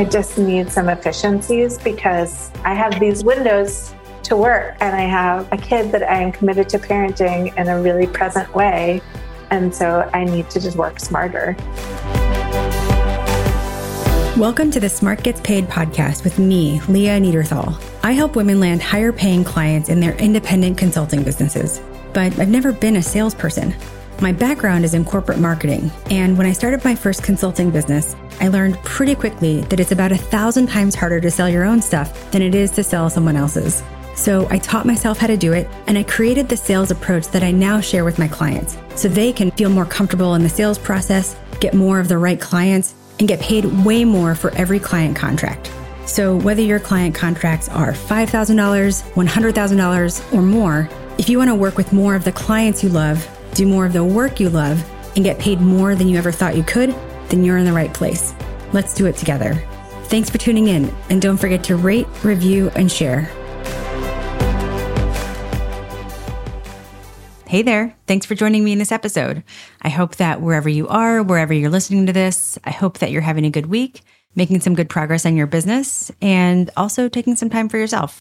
I just need some efficiencies because I have these windows to work and I have a kid that I am committed to parenting in a really present way. And so I need to just work smarter. Welcome to the Smart Gets Paid podcast with me, Leah Neaderthal. I help women land higher paying clients in their independent consulting businesses, but I've never been a salesperson. My background is in corporate marketing, and when I started my first consulting business, I learned pretty quickly that it's about a thousand times harder to sell your own stuff than it is to sell someone else's. So I taught myself how to do it, and I created the sales approach that I now share with my clients so they can feel more comfortable in the sales process, get more of the right clients, and get paid way more for every client contract. So whether your client contracts are $5,000, $100,000, or more, if you want to work with more of the clients you love, do more of the work you love, and get paid more than you ever thought you could, then you're in the right place. Let's do it together. Thanks for tuning in, and don't forget to rate, review, and share. Hey there. Thanks for joining me in this episode. I hope that wherever you are, wherever you're listening to this, I hope that you're having a good week, making some good progress on your business, and also taking some time for yourself.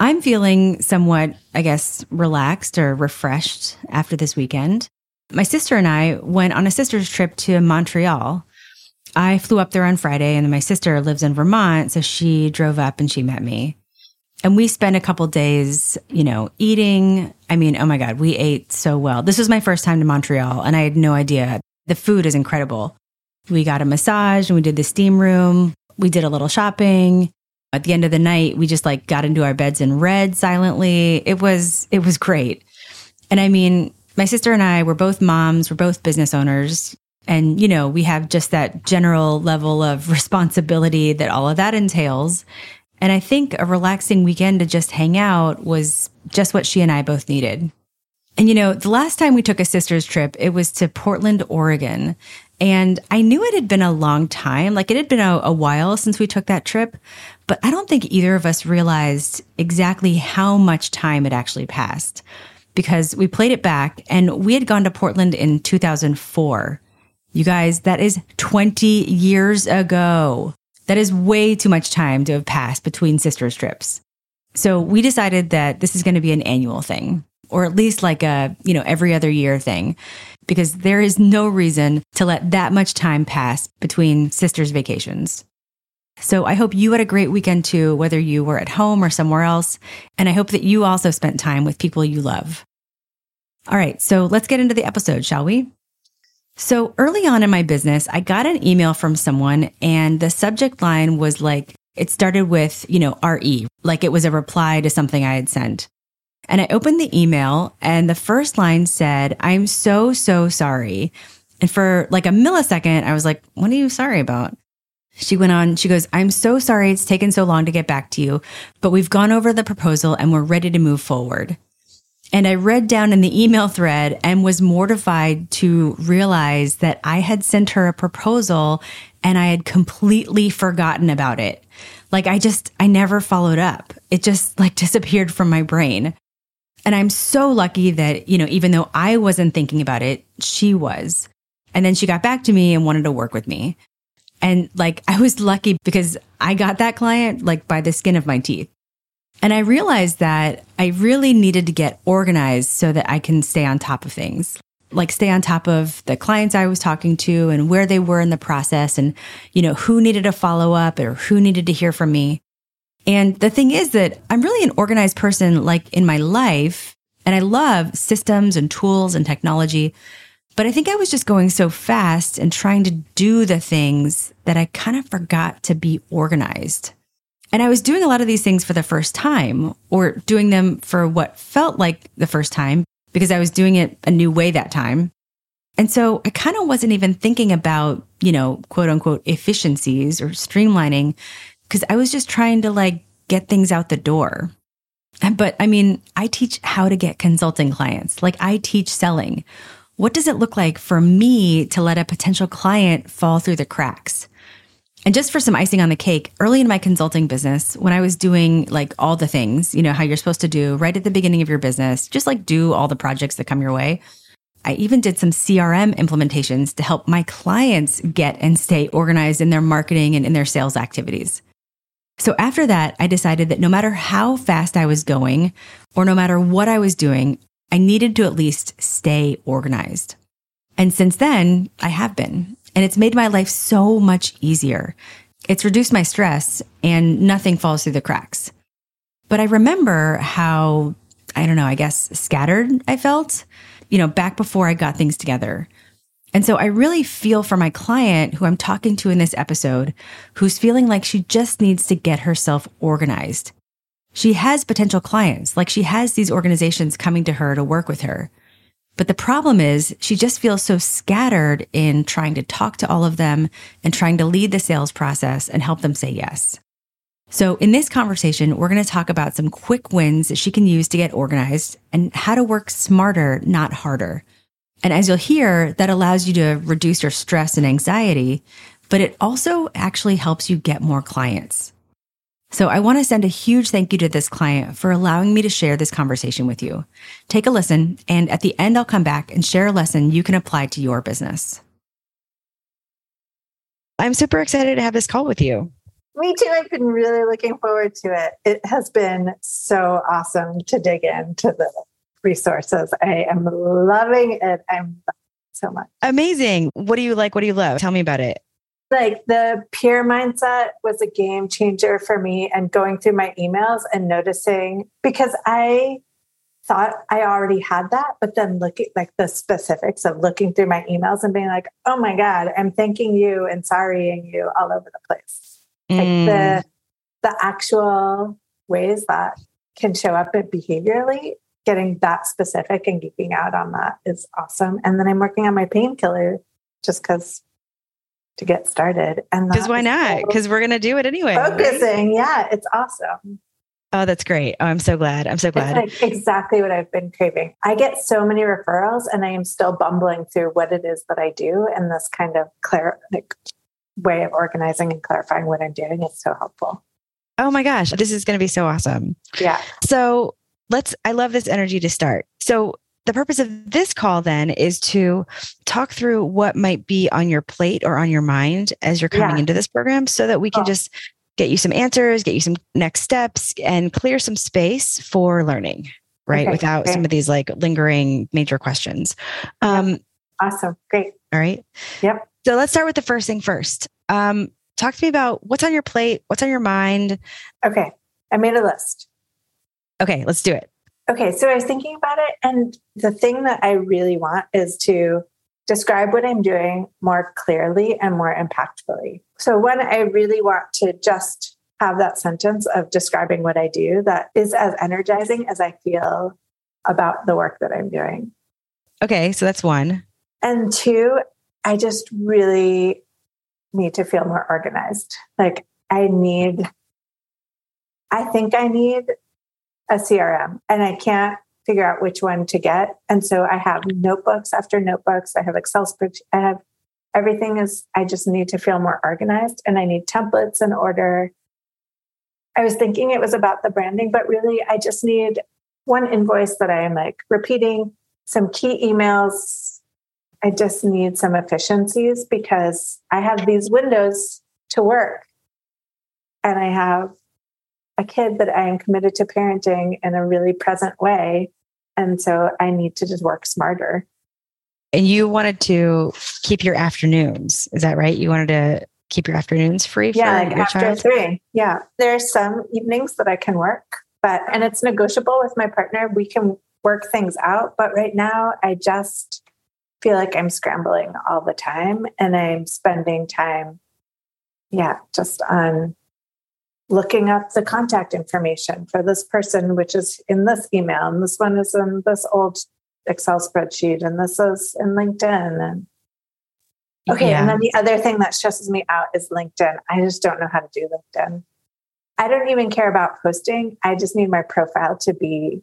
I'm feeling somewhat, I guess, relaxed or refreshed after this weekend. My sister and I went on a sister's trip to Montreal. I flew up there on Friday, and my sister lives in Vermont, so she drove up and she met me. And we spent a couple days, you know, eating. I mean, oh my God, we ate so well. This was my first time to Montreal, and I had no idea. The food is incredible. We got a massage and we did the steam room. We did a little shopping at the end of the night, we just like got into our beds and read silently. It was, it was great. And I mean, my sister and I were both moms, we're both business owners. And, you know, we have just that general level of responsibility that all of that entails. And I think a relaxing weekend to just hang out was just what she and I both needed. And, you know, the last time we took a sister's trip, it was to Portland, Oregon. And I knew it had been a long time, like it had been a, a, while since we took that trip, but I don't think either of us realized exactly how much time had actually passed because we played it back and we had gone to Portland in 2004. You guys, that is 20 years ago. That is way too much time to have passed between sisters trips. So we decided that this is going to be an annual thing or at least like a, you know, every other year thing because there is no reason to let that much time pass between sisters' vacations. So I hope you had a great weekend too, whether you were at home or somewhere else. And I hope that you also spent time with people you love. All right. So let's get into the episode, shall we? So early on in my business, I got an email from someone and the subject line was like, it started with, you know, RE, like it was a reply to something I had sent. And I opened the email and the first line said, I'm so, so sorry. And for like a millisecond, I was like, what are you sorry about? She went on, she goes, I'm so sorry it's taken so long to get back to you, but we've gone over the proposal and we're ready to move forward. And I read down in the email thread and was mortified to realize that I had sent her a proposal and I had completely forgotten about it. Like I just, I never followed up. It just like disappeared from my brain. And I'm so lucky that, you know, even though I wasn't thinking about it, she was. And then she got back to me and wanted to work with me. And like, I was lucky because I got that client like by the skin of my teeth. And I realized that I really needed to get organized so that I can stay on top of things, like stay on top of the clients I was talking to and where they were in the process and, you know, who needed a follow up or who needed to hear from me. And the thing is that I'm really an organized person, like in my life, and I love systems and tools and technology. But I think I was just going so fast and trying to do the things that I kind of forgot to be organized. And I was doing a lot of these things for the first time or doing them for what felt like the first time because I was doing it a new way that time. And so I kind of wasn't even thinking about, you know, quote unquote efficiencies or streamlining because I was just trying to like get things out the door. But I mean, I teach how to get consulting clients. Like I teach selling. What does it look like for me to let a potential client fall through the cracks? And just for some icing on the cake, early in my consulting business, when I was doing like all the things, you know, how you're supposed to do right at the beginning of your business, just like do all the projects that come your way. I even did some CRM implementations to help my clients get and stay organized in their marketing and in their sales activities. So after that, I decided that no matter how fast I was going or no matter what I was doing, I needed to at least stay organized. And since then, I have been. And it's made my life so much easier. It's reduced my stress and nothing falls through the cracks. But I remember how, I don't know, I guess scattered I felt, you know, back before I got things together. And so I really feel for my client who I'm talking to in this episode, who's feeling like she just needs to get herself organized. She has potential clients, like she has these organizations coming to her to work with her. But the problem is she just feels so scattered in trying to talk to all of them and trying to lead the sales process and help them say yes. So in this conversation, we're going to talk about some quick wins that she can use to get organized and how to work smarter, not harder. And as you'll hear, that allows you to reduce your stress and anxiety, but it also actually helps you get more clients. So I want to send a huge thank you to this client for allowing me to share this conversation with you. Take a listen, and at the end, I'll come back and share a lesson you can apply to your business. I'm super excited to have this call with you. Me too. I've been really looking forward to it. It has been so awesome to dig into the resources. I am loving it. I'm so much. Amazing. What do you like? What do you love? Tell me about it. Like the peer mindset was a game changer for me and going through my emails and noticing because I thought I already had that, but then looking like the specifics of looking through my emails and being like, oh my God, I'm thanking you and sorrying you all over the place. Mm. Like the the actual ways that can show up behaviorally getting that specific and geeking out on that is awesome. And then I'm working on my painkiller just because to get started. And because why not? Because we're going to do it anyway. Focusing. Right? Yeah, it's awesome. Oh, that's great. Oh, I'm so glad. I'm so glad. Like exactly what I've been craving. I get so many referrals and I am still bumbling through what it is that I do. And this kind of clear like, way of organizing and clarifying what I'm doing is so helpful. Oh my gosh, this is going to be so awesome. Yeah. So let's, I love this energy to start. So, the purpose of this call then is to talk through what might be on your plate or on your mind as you're coming yeah. into this program so that we can oh. just get you some answers, get you some next steps, and clear some space for learning, right? Okay, Without some of these like lingering major questions. Um, awesome. Great. All right. Yep. So let's start with the first thing first. Um, talk to me about what's on your plate, what's on your mind. Okay. I made a list. Okay, let's do it. Okay, so I was thinking about it, and the thing that I really want is to describe what I'm doing more clearly and more impactfully. So, one, I really want to just have that sentence of describing what I do that is as energizing as I feel about the work that I'm doing. Okay, so that's one. And two, I just really need to feel more organized. Like, I need, I think I need a CRM and I can't figure out which one to get. And so I have notebooks after notebooks. I have Excel spreadsheets. I have everything is, I just need to feel more organized and I need templates in order. I was thinking it was about the branding, but really I just need one invoice that I am like repeating, some key emails. I just need some efficiencies because I have these windows to work and I have a kid that I am committed to parenting in a really present way. And so I need to just work smarter. And you wanted to keep your afternoons. Is that right? You wanted to keep your afternoons free yeah, like after child? three. Yeah. There are some evenings that I can work, but and it's negotiable with my partner. We can work things out. But right now I just feel like I'm scrambling all the time and I'm spending time, yeah, just on looking up the contact information for this person, which is in this email, and this one is in this old Excel spreadsheet, and this is in LinkedIn. And okay, yeah. and then the other thing that stresses me out is LinkedIn. I just don't know how to do LinkedIn. I don't even care about posting. I just need my profile to be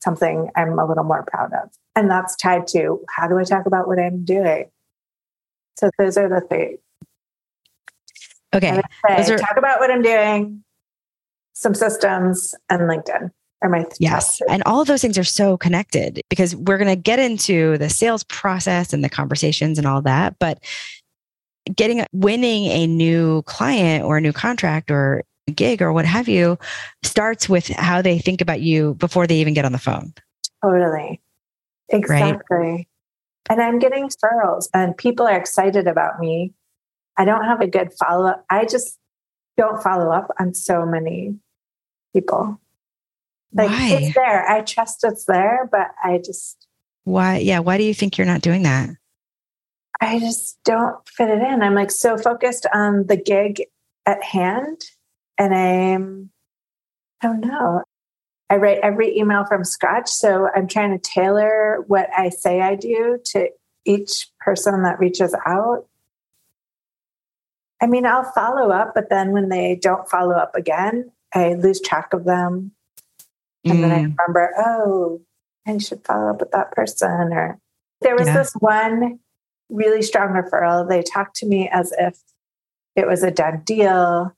something I'm a little more proud of. And that's tied to how do I talk about what I'm doing? So those are the three Okay. Say, are- talk about what I'm doing, some systems, and LinkedIn. are my yes and all of those things are so connected because we're going to get into the sales process and the conversations and all that but getting winning a new client or a new contract or gig or what have you starts with how they think about you before they even get on the phone totally exactly right? and i'm getting referrals and people are excited about me i don't have a good follow-up i just don't follow up on so many people like why? it's there. I trust it's there, but I just why yeah, why do you think you're not doing that? I just don't fit it in. I'm like so focused on the gig at hand and I'm I don't know. I write every email from scratch. So I'm trying to tailor what I say I do to each person that reaches out. I mean, I'll follow up, but then when they don't follow up again, I lose track of them. And mm. then I mm. remember, oh, I should follow up with that person. Or there was yeah. this one really strong referral. They talked to me as if it was a done deal.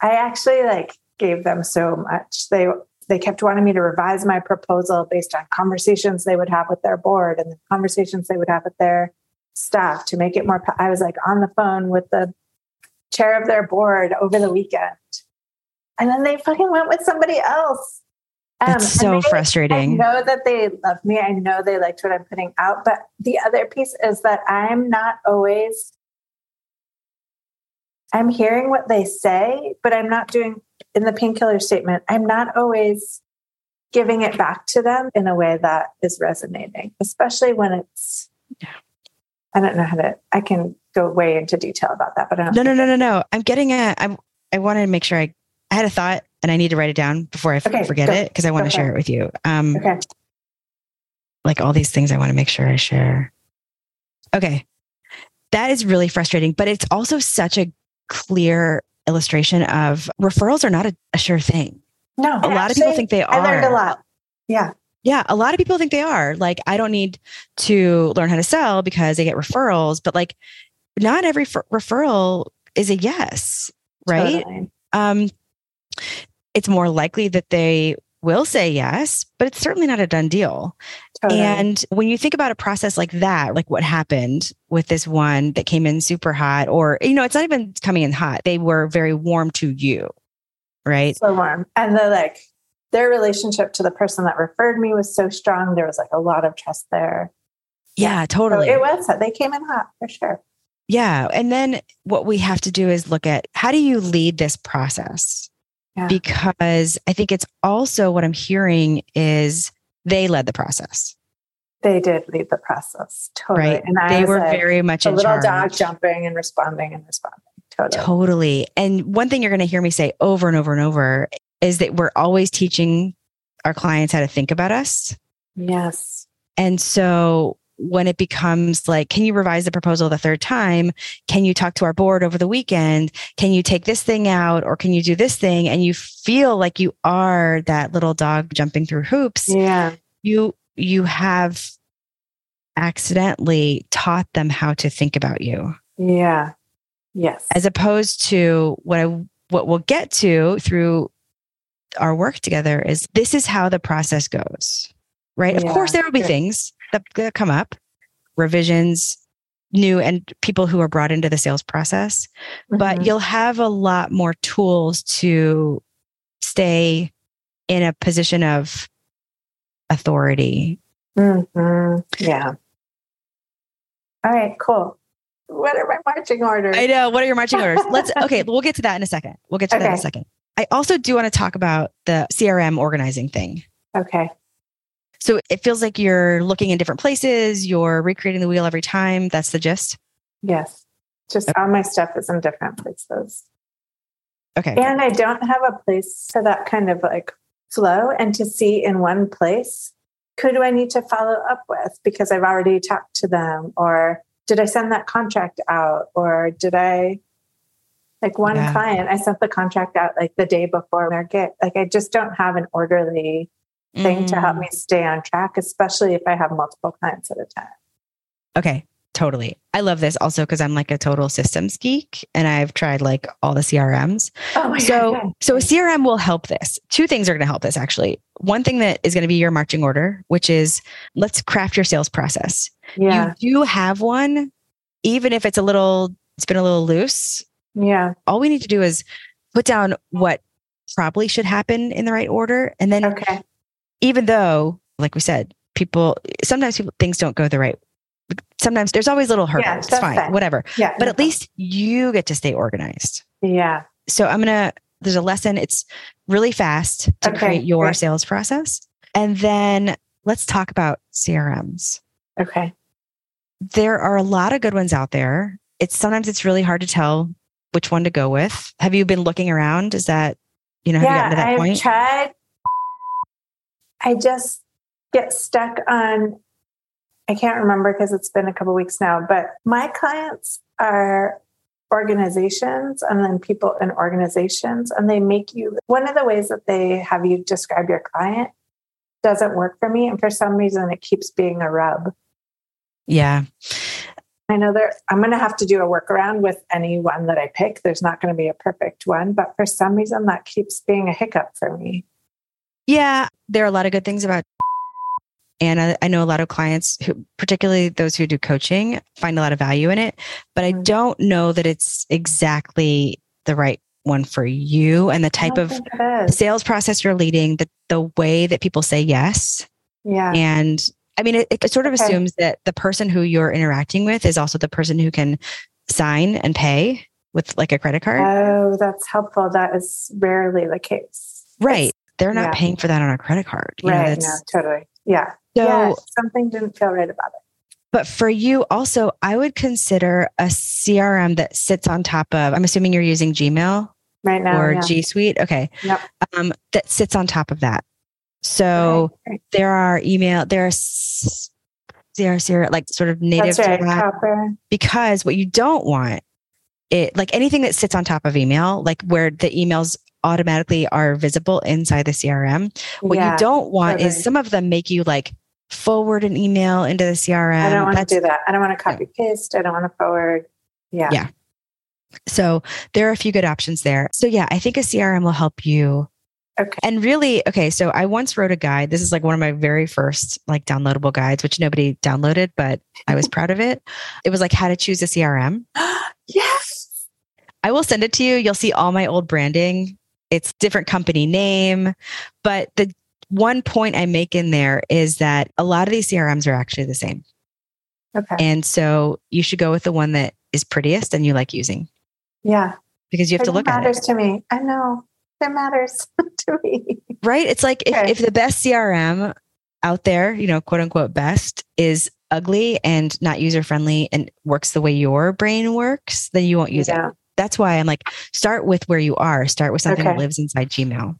I actually like gave them so much. They they kept wanting me to revise my proposal based on conversations they would have with their board and the conversations they would have with their staff to make it more. I was like on the phone with the chair of their board over the weekend. And then they fucking went with somebody else. Um, it's so they, frustrating. I know that they love me. I know they liked what I'm putting out. But the other piece is that I'm not always, I'm hearing what they say, but I'm not doing in the painkiller statement, I'm not always giving it back to them in a way that is resonating, especially when it's, I don't know how to, I can go way into detail about that, but I don't. No, no, no, no, no. I'm getting a, I'm, I wanted to make sure I, I had a thought and I need to write it down before I okay, forget go, it because I want to share it with you. Um, okay. Like all these things, I want to make sure I share. Okay. That is really frustrating, but it's also such a clear illustration of referrals are not a, a sure thing. No, a lot of people think they are. I learned a lot. Yeah. Yeah, a lot of people think they are. Like, I don't need to learn how to sell because they get referrals, but like, not every f- referral is a yes, right? Totally. Um, it's more likely that they will say yes, but it's certainly not a done deal. Totally. And when you think about a process like that, like what happened with this one that came in super hot, or, you know, it's not even coming in hot, they were very warm to you, right? So warm. And they're like, their relationship to the person that referred me was so strong. There was like a lot of trust there. Yeah, totally. So it was. They came in hot for sure. Yeah. And then what we have to do is look at how do you lead this process? yeah. because I think it's also what I'm hearing is they led the process. They did lead the process. Totally. Right. And I they were like very much a little charge. dog jumping and responding and responding. Totally. Totally. And one thing you're going to hear me say over and over and over is that we're always teaching our clients how to think about us. Yes. And so when it becomes like, can you revise the proposal the third time? Can you talk to our board over the weekend? Can you take this thing out or can you do this thing? And you feel like you are that little dog jumping through hoops. Yeah. You, you have accidentally taught them how to think about you. Yeah. Yes. As opposed to what I, what we'll get to through our work together is this is how the process goes. Right. Yeah. Of course, there will be things that, that come up, revisions, new and people who are brought into the sales process. Mm-hmm. But you'll have a lot more tools to stay in a position of authority. Mm-hmm. Yeah. All right, cool. What are my marching orders? I know. What are your marching orders? Let's, okay, we'll get to that in a second. We'll get to okay. that in a second. I also do want to talk about the CRM organizing thing. Okay. So it feels like you're looking in different places, you're recreating the wheel every time. That's the gist? Yes. Just okay. all my stuff is in different places. Okay. And I don't have a place for that kind of like flow and to see in one place who do I need to follow up with because I've already talked to them or did I send that contract out or did I like one yeah. client I sent the contract out like the day before get like I just don't have an orderly thing mm. to help mm. me stay on track, especially if I have multiple clients at a time. Okay. Totally. I love this also because I'm like a total systems geek and I've tried like all the CRMs. Oh my So God. so a CRM will help this. Two things are going to help this actually. One thing that is going to be your marching order, which is let's craft your sales process. Yeah. You do have one even if it's a little it's been a little loose. Yeah. All we need to do is put down what probably should happen in the right order and then Okay. even though like we said people sometimes people things don't go the right sometimes there's always little hurdles Yeah, it's that's fine fine. whatever Yeah. but at least you get to stay organized Yeah. so i'm gonna there's a lesson it's really fast to Okay, create your sales process and then let's talk about crms Okay. there are a lot of good ones out there it's sometimes it's really hard to tell which one to go with. Have you been looking around? Is that you know have you gotten to that I've point? tried. I just get stuck on, I can't remember because it's been a couple weeks now, but my clients are organizations and then people in organizations and they make you one of the ways that they have you describe your client doesn't work for me and for some reason it keeps being a rub. Yeah I know there I'm going to have to do a workaround with any one that I pick. There's not going to be a perfect one, but for some reason that keeps being a hiccup for me. Yeah, there are a lot of good things about and I, I know a lot of clients who particularly those who do coaching find a lot of value in it, but I Mhm. don't know that it's exactly the right one for you and the type of think it is. sales process you're leading, the the way that people say yes. Yeah. And I mean it, it sort of Okay. assumes that the person who you're interacting with is also the person who can sign and pay with like a credit card. Oh, that's helpful. That is rarely the case. right. They're not yeah. paying for that on a credit card. You know, right. no, totally. Yeah. so yeah. Something didn't feel right about it. But for you also, I would consider a CRM that sits on top of, I'm assuming you're using Gmail Right now. or yeah. G Suite. Okay. Yep. Um, that sits on top of that. So Right, there are email, there are there are like sort of native right. Because what you don't want it like anything that sits on top of email, like where the emails automatically are visible inside the CRM. What yeah. you don't want is some of them make you like forward an email into the CRM. I don't want to do that. I don't want to copy paste. I don't want to forward. Yeah. Yeah. So there are a few good options there. So yeah, I think a CRM will help you. Okay. And really, okay, so I once wrote a guide. This is like one of my very first like downloadable guides, which nobody downloaded, but I was proud of it. It was like how to choose a CRM. yes. I will send it to you. You'll see all my old branding. It's different company name, but the one point I make in there is that a lot of these CRMs are actually the same. Okay. And so you should go with the one that is prettiest and you like using yeah. because you have to It look at it. matters to me. I know. It matters to me. right? It's like if, Okay. if the best CRM out there, you know, quote unquote best is ugly and not user friendly and works the way your brain works, then you won't use it. That's why I'm like, start with where you are. Start with something that lives inside Gmail,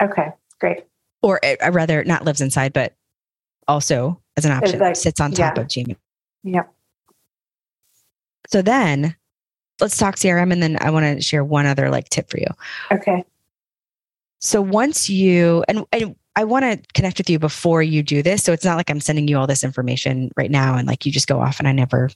Okay. Great. or uh, rather, not lives inside, but also as an option like- sits on top yeah. of Gmail. Yep. So then, let's talk CRM, and then I want to share one other like tip for you. Okay. So once you and, and I want to connect with you before you do this. So it's not like I'm sending you all this information right now and like you just go off and I never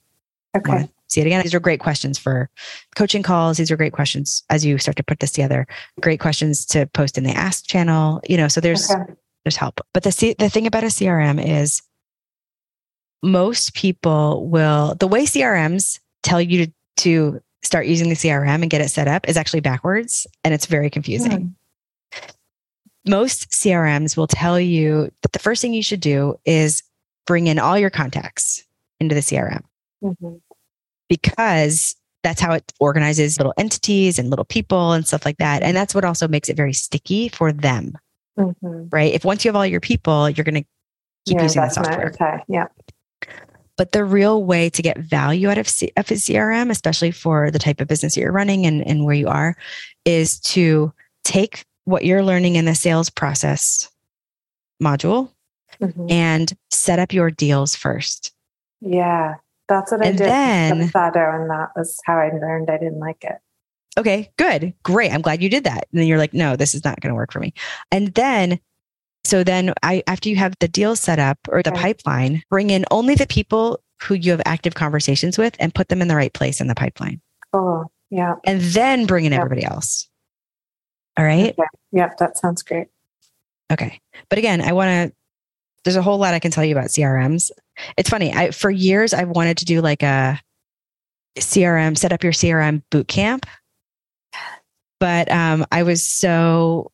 Okay. see it again. These are great questions for coaching calls. These are great questions as you start to put this together. Great questions to post in the ask channel. You know, so there's Okay. there's help. But the C- the thing about a CRM is most people will the way CRMs tell you to, to start using the CRM and get it set up is actually backwards and it's very confusing hmm. Most CRMs will tell you that the first thing you should do is bring in all your contacts into the CRM Mhm. because that's how it organizes little entities and little people and stuff like that. And that's what also makes it very sticky for them, Mhm. right? If once you have all your people, you're going to keep Your using the software. Okay. Yeah. But the real way to get value out of, C- of a CRM, especially for the type of business that you're running and, and where you are, is to take what you're learning in the sales process module Mhm. and set up your deals first. Yeah. That's what I did. then- Sado, and that was how I learned I didn't like it. Okay, good. Great. I'm glad you did that. And then you're like, no, this is not going to work for me. And then, so then I, after you have the deal set up or the Okay. pipeline, bring in only the people who you have active conversations with and put them in the right place in the pipeline. Oh, yeah. And then bring in everybody else. All right. Okay. Yep. That sounds great. Okay. But again, I want to, there's a whole lot I can tell you about CRMs. It's funny. I, for years, I've wanted to do like a CRM, set up your CRM boot camp. But um, I was so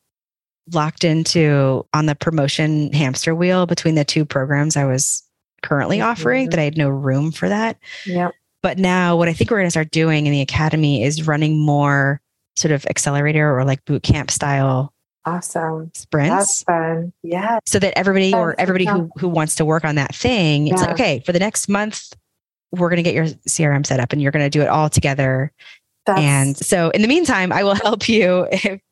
locked into on the promotion hamster wheel between the two programs I was currently mm-hmm. offering that I had no room for that. Yeah. But now what I think we're going to start doing in the academy is running more sort of accelerator or like boot camp style awesome sprints. That's fun. Yeah. So that everybody That's or everybody who, who wants to work on that thing, it's like, okay, for the next month, we're going to get your CRM set up and you're going to do it all together. That's, and so in the meantime, I will help you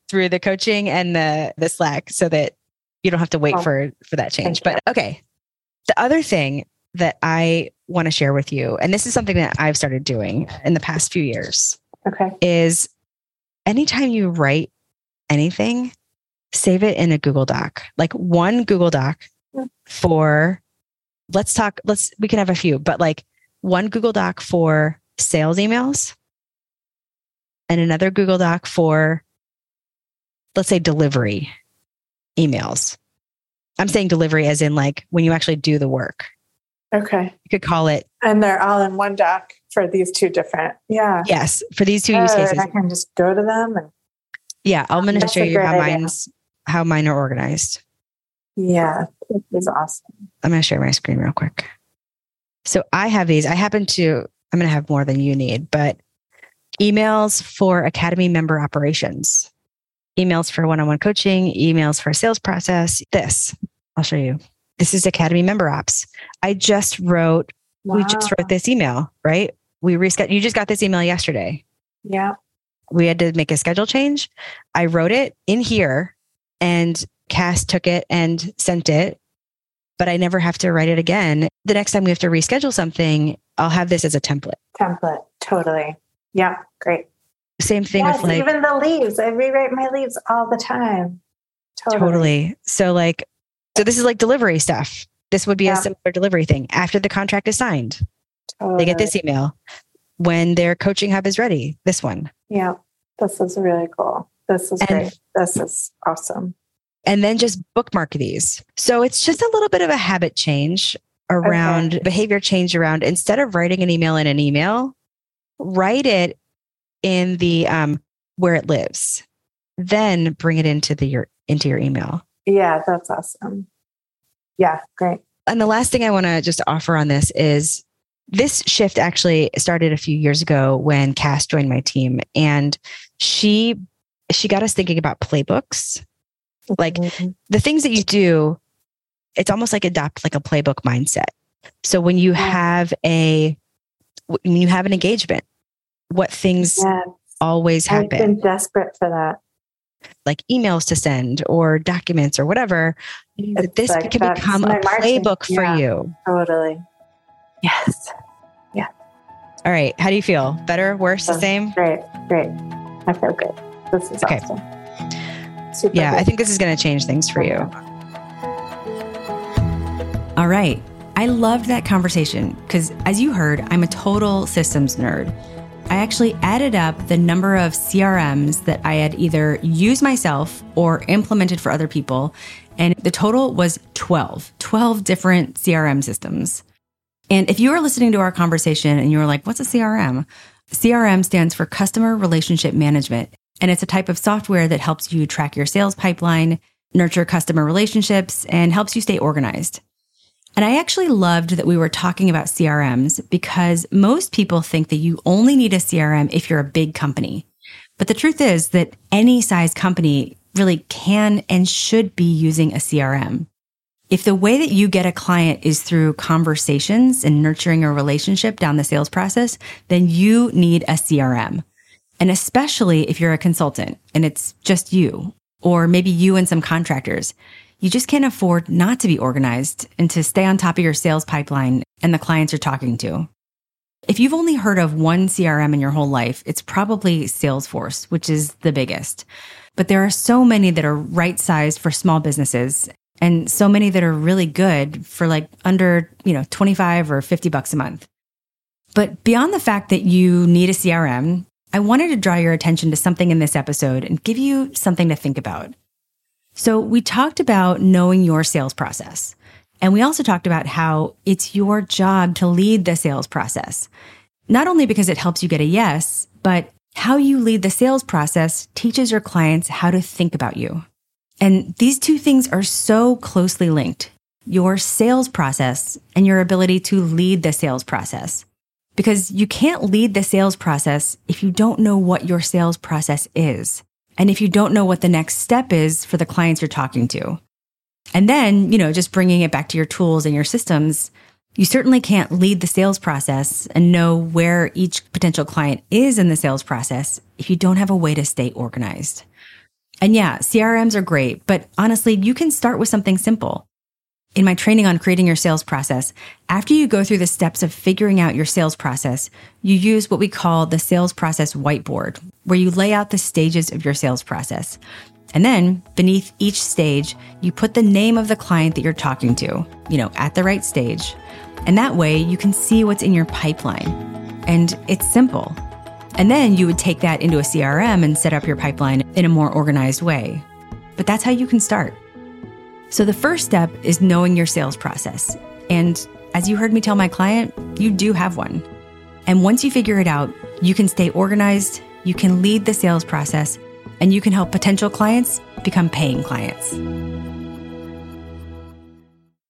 through the coaching and the the Slack so that you don't have to wait oh, for for that change. But okay. The other thing that I want to share with you, and this is something that I've started doing in the past few years. Okay. Is anytime you write anything, save it in a Google Doc, like one Google Doc for, let's talk, let's, we can have a few, but like one Google Doc for sales emails and another Google Doc for, let's say, delivery emails. I'm saying delivery as in like when you actually do the work. Okay. You could call it. And they're all in one doc for these two different. Yeah. Yes. For these two oh, use cases. I can just go to them and. Yeah. I'm going to show you how idea. mine's, how mine are organized. Yeah. It's awesome. I'm going to share my screen real quick. So I have these. I happen to, I'm going to have more than you need, but emails for Academy member operations, emails for one on one coaching, emails for sales process. This, I'll show you. This is Academy member ops. I just wrote, wow. we just wrote this email, right? We rescheduled, you just got this email yesterday. Yeah. We had to make a schedule change. I wrote it in here and Cass took it and sent it but I never have to write it again. The next time we have to reschedule something, I'll have this as a template. Template, totally. Yeah, great. Same thing yes, with like even the leaves. I rewrite my leaves all the time. Totally. totally. So like, so this is like delivery stuff. This would be yeah. a similar delivery thing. After the contract is signed, they get this email. When their coaching hub is ready, this one. Yeah, this is really cool. This is and, great. This is awesome and then just bookmark these. So it's just a little bit of a habit change around okay. behavior change around instead of writing an email in an email, write it in the um where it lives. Then bring it into the your into your email. Yeah, that's awesome. Yeah, great. And the last thing I want to just offer on this is this shift actually started a few years ago when Cass joined my team and she she got us thinking about playbooks like mm-hmm. the things that you do, it's almost like adopt like a playbook mindset. So when you have a when you have an engagement, what things yes. always happen? I've been desperate for that. Like emails to send or documents or whatever. It's this like can become a playbook for yeah, you. Totally. Yes. Yeah. All right. How do you feel? Better, worse, the same? Great. Great. I feel good. This is okay. awesome. Super yeah, I think this is going to change things for you. All right. I loved that conversation because, as you heard, I'm a total systems nerd. I actually added up the number of CRMs that I had either used myself or implemented for other people, and the total was 12, 12 different CRM systems. And if you are listening to our conversation and you're like, what's a CRM? CRM stands for Customer Relationship Management. And it's a type of software that helps you track your sales pipeline, nurture customer relationships, and helps you stay organized. And I actually loved that we were talking about CRMs because most people think that you only need a CRM if you're a big company. But the truth is that any size company really can and should be using a CRM. If the way that you get a client is through conversations and nurturing a relationship down the sales process, then you need a CRM. And especially if you're a consultant and it's just you, or maybe you and some contractors, you just can't afford not to be organized and to stay on top of your sales pipeline and the clients you're talking to. If you've only heard of one CRM in your whole life, it's probably Salesforce, which is the biggest. But there are so many that are right sized for small businesses and so many that are really good for like under, you know, 25 or 50 bucks a month. But beyond the fact that you need a CRM, I wanted to draw your attention to something in this episode and give you something to think about. So we talked about knowing your sales process. And we also talked about how it's your job to lead the sales process. Not only because it helps you get a yes, but how you lead the sales process teaches your clients how to think about you. And these two things are so closely linked your sales process and your ability to lead the sales process. Because you can't lead the sales process if you don't know what your sales process is. And if you don't know what the next step is for the clients you're talking to. And then, you know, just bringing it back to your tools and your systems, you certainly can't lead the sales process and know where each potential client is in the sales process if you don't have a way to stay organized. And yeah, CRMs are great, but honestly, you can start with something simple. In my training on creating your sales process, after you go through the steps of figuring out your sales process, you use what we call the sales process whiteboard, where you lay out the stages of your sales process. And then beneath each stage, you put the name of the client that you're talking to, you know, at the right stage. And that way you can see what's in your pipeline. And it's simple. And then you would take that into a CRM and set up your pipeline in a more organized way. But that's how you can start. So the first step is knowing your sales process. And as you heard me tell my client, you do have one. And once you figure it out, you can stay organized, you can lead the sales process, and you can help potential clients become paying clients.